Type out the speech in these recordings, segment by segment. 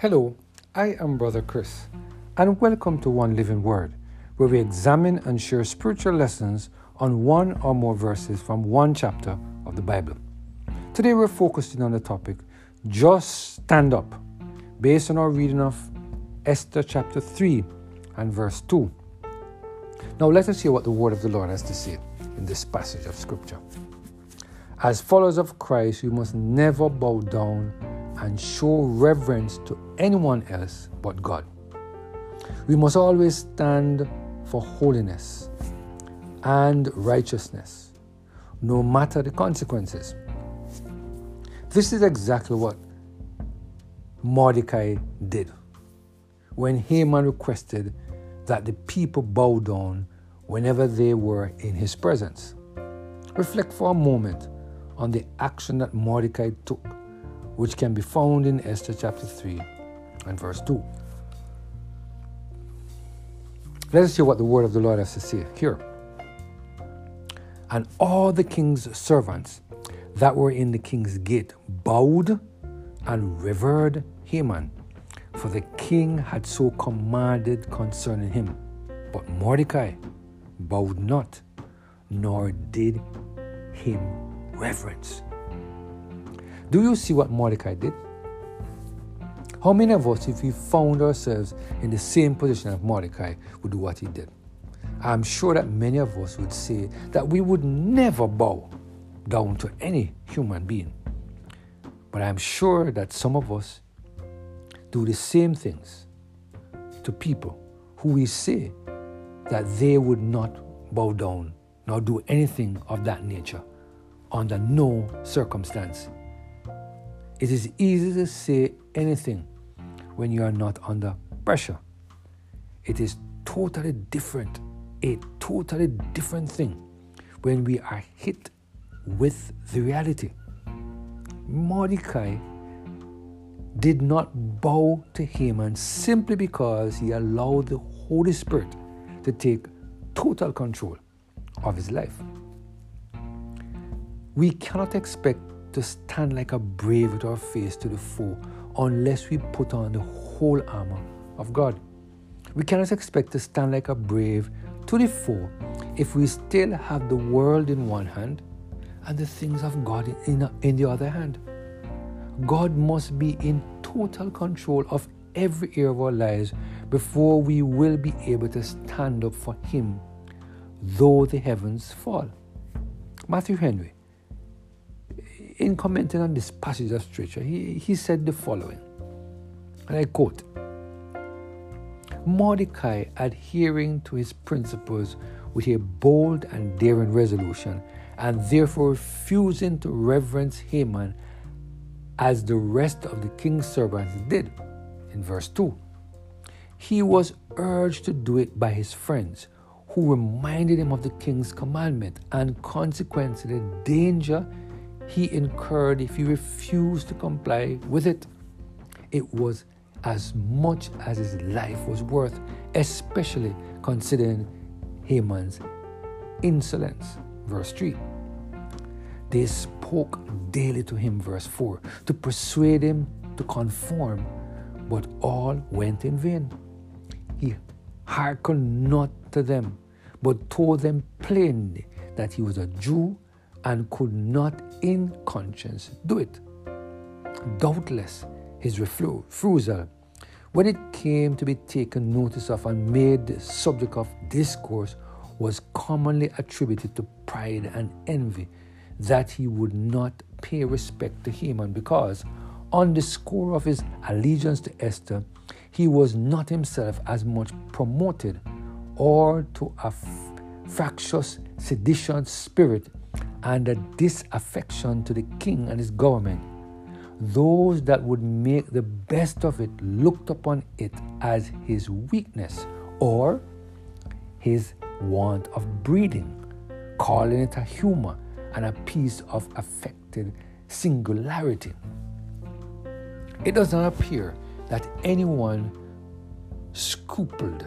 Hello, I am Brother Chris, and welcome to One Living Word, where we examine and share spiritual lessons on one or more verses from one chapter of the Bible. Today we're focusing on the topic Just Stand Up, based on our reading of Esther chapter 3 and verse 2. Now let us hear what the word of the Lord has to say in this passage of Scripture. As followers of Christ, we must never bow down and show reverence to anyone else but God. We must always stand for holiness and righteousness, no matter the consequences. This is exactly what Mordecai did when Haman requested that the people bow down whenever they were in his presence. Reflect for a moment on the action that Mordecai took which can be found in Esther chapter 3 and verse 2. Let us hear what the word of the Lord has to say here. And all the king's servants that were in the king's gate bowed and revered Haman, for the king had so commanded concerning him. But Mordecai bowed not, nor did him reverence. Do you see what Mordecai did? How many of us, if we found ourselves in the same position of Mordecai, would do what he did? I'm sure that many of us would say that we would never bow down to any human being. But I'm sure that some of us do the same things to people who we say that they would not bow down nor do anything of that nature under no circumstance it is easy to say anything when you are not under pressure. It is totally different, a totally different thing when we are hit with the reality. Mordecai did not bow to Haman simply because he allowed the Holy Spirit to take total control of his life. We cannot expect to stand like a brave with our face to the foe unless we put on the whole armor of God. We cannot expect to stand like a brave to the foe if we still have the world in one hand and the things of God in, in the other hand. God must be in total control of every area of our lives before we will be able to stand up for Him, though the heavens fall. Matthew Henry in commenting on this passage of scripture, he, he said the following, and I quote Mordecai, adhering to his principles with a bold and daring resolution, and therefore refusing to reverence Haman as the rest of the king's servants did. In verse 2, he was urged to do it by his friends, who reminded him of the king's commandment and consequently the danger he incurred if he refused to comply with it. It was as much as his life was worth, especially considering Haman's insolence. Verse 3. They spoke daily to him, verse 4, to persuade him to conform, but all went in vain. He hearkened not to them, but told them plainly that he was a Jew and could not in conscience do it. Doubtless, his refusal, when it came to be taken notice of and made the subject of discourse, was commonly attributed to pride and envy that he would not pay respect to Haman because, on the score of his allegiance to Esther, he was not himself as much promoted or to a fractious, seditious spirit and a disaffection to the king and his government, those that would make the best of it looked upon it as his weakness or his want of breeding, calling it a humor and a piece of affected singularity. It does not appear that anyone scrupled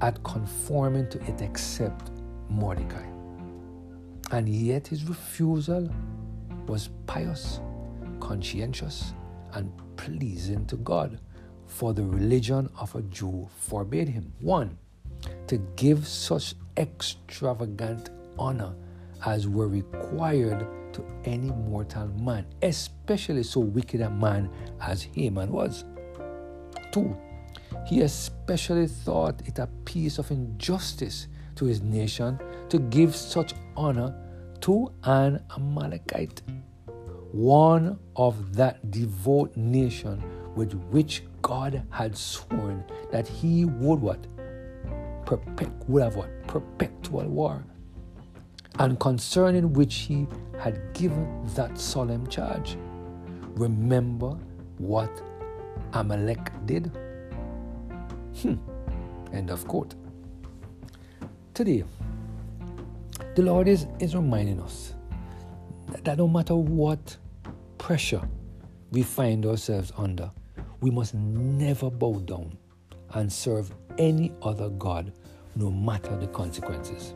at conforming to it except Mordecai. And yet his refusal was pious, conscientious, and pleasing to God, for the religion of a Jew forbade him. One, to give such extravagant honor as were required to any mortal man, especially so wicked a man as Haman was. Two, he especially thought it a piece of injustice to his nation to give such honor to an Amalekite, one of that devout nation with which God had sworn that he would what? Perpet- would have what? Perpetual war. And concerning which he had given that solemn charge. Remember what Amalek did? Hmm. End of quote. Today, the Lord is, is reminding us that, that no matter what pressure we find ourselves under, we must never bow down and serve any other God, no matter the consequences.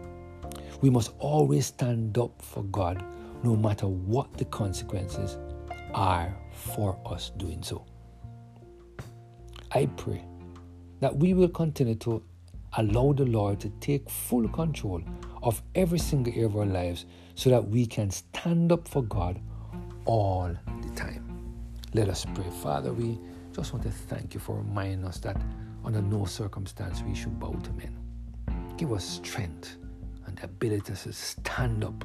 We must always stand up for God, no matter what the consequences are for us doing so. I pray that we will continue to allow the Lord to take full control of every single area of our lives so that we can stand up for God all the time. Let us pray. Father, we just want to thank you for reminding us that under no circumstance we should bow to men. Give us strength and the ability to stand up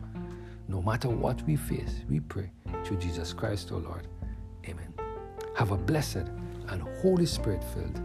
no matter what we face. We pray through Jesus Christ, our Lord. Amen. Have a blessed and Holy Spirit filled